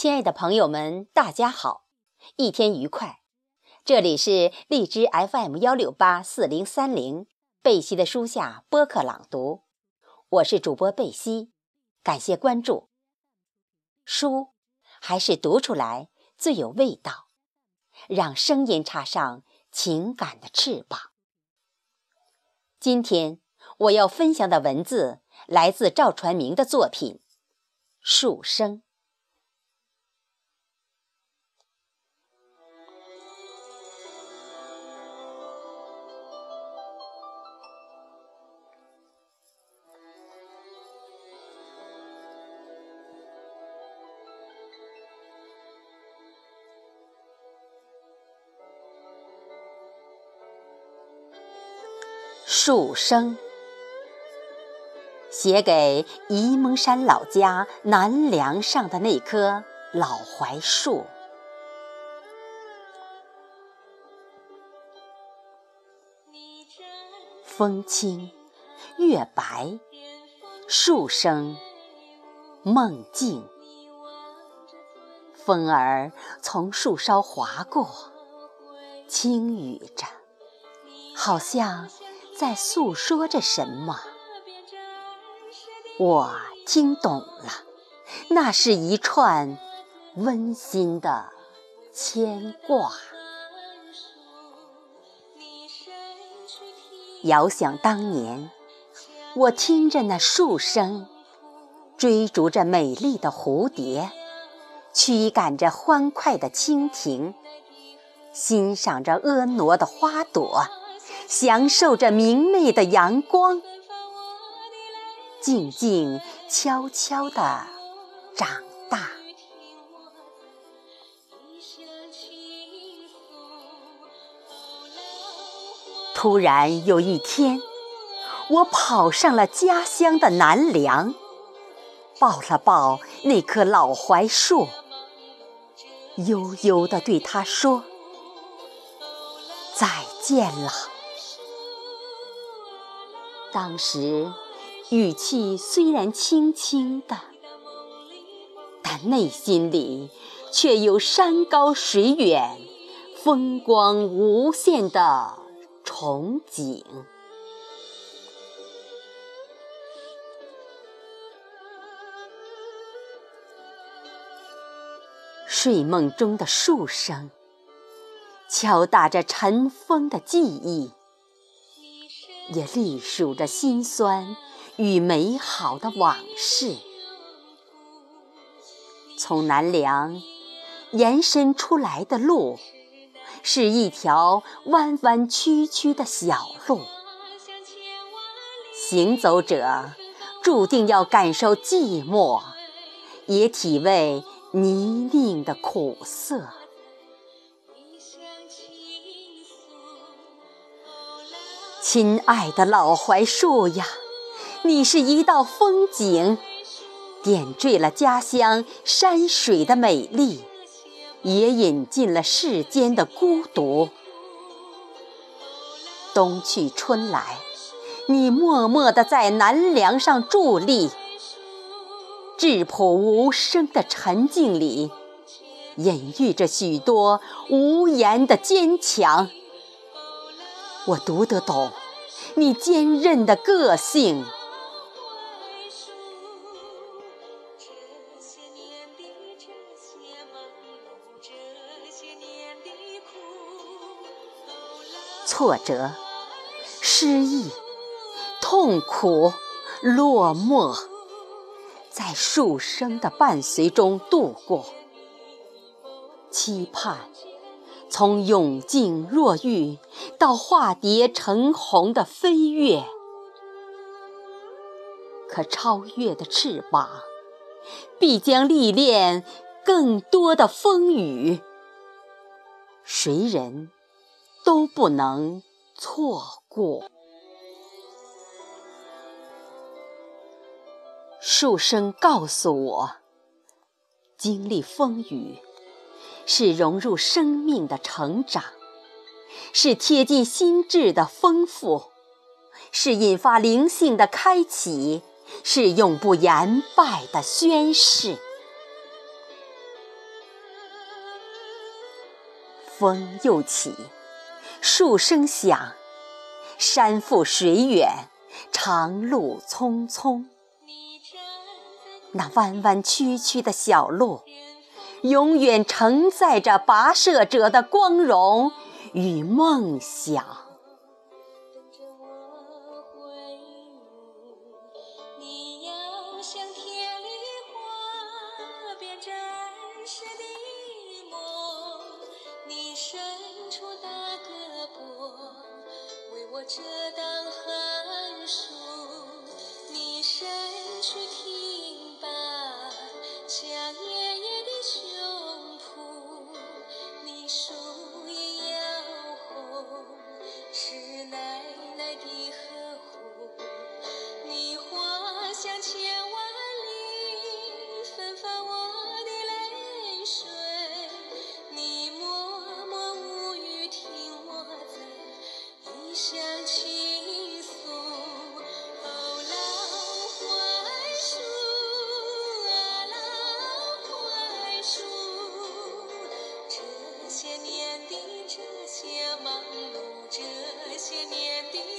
亲爱的朋友们，大家好，一天愉快！这里是荔枝 FM 幺六八四零三零贝西的书下播客朗读，我是主播贝西，感谢关注。书还是读出来最有味道，让声音插上情感的翅膀。今天我要分享的文字来自赵传明的作品《树声》。树声，写给沂蒙山老家南梁上的那棵老槐树。风轻，月白，树声梦境。风儿从树梢划过，轻语着，好像。在诉说着什么？我听懂了，那是一串温馨的牵挂。遥想当年，我听着那树声，追逐着美丽的蝴蝶，驱赶着欢快的蜻蜓，欣赏着婀娜的花朵。享受着明媚的阳光，静静悄悄地长大。突然有一天，我跑上了家乡的南梁，抱了抱那棵老槐树，悠悠地对它说：“再见了。”当时语气虽然轻轻的，但内心里却有山高水远、风光无限的憧憬。睡梦中的树声，敲打着尘封的记忆。也隶属着辛酸与美好的往事。从南梁延伸出来的路，是一条弯弯曲曲的小路。行走者注定要感受寂寞，也体味泥泞的苦涩。亲爱的老槐树呀，你是一道风景，点缀了家乡山水的美丽，也引进了世间的孤独。冬去春来，你默默地在南梁上伫立，质朴无声的沉静里，隐喻着许多无言的坚强。我读得懂你坚韧的个性。挫折、失意、痛苦、落寞，在树声的伴随中度过，期盼。从永静若玉到化蝶成虹的飞跃，可超越的翅膀必将历练更多的风雨，谁人都不能错过。树声告诉我，经历风雨。是融入生命的成长，是贴近心智的丰富，是引发灵性的开启，是永不言败的宣誓。风又起，树声响，山复水远，长路匆匆。那弯弯曲曲的小路，永远承载着跋涉者的光荣与梦想。些年的这些忙碌这些年的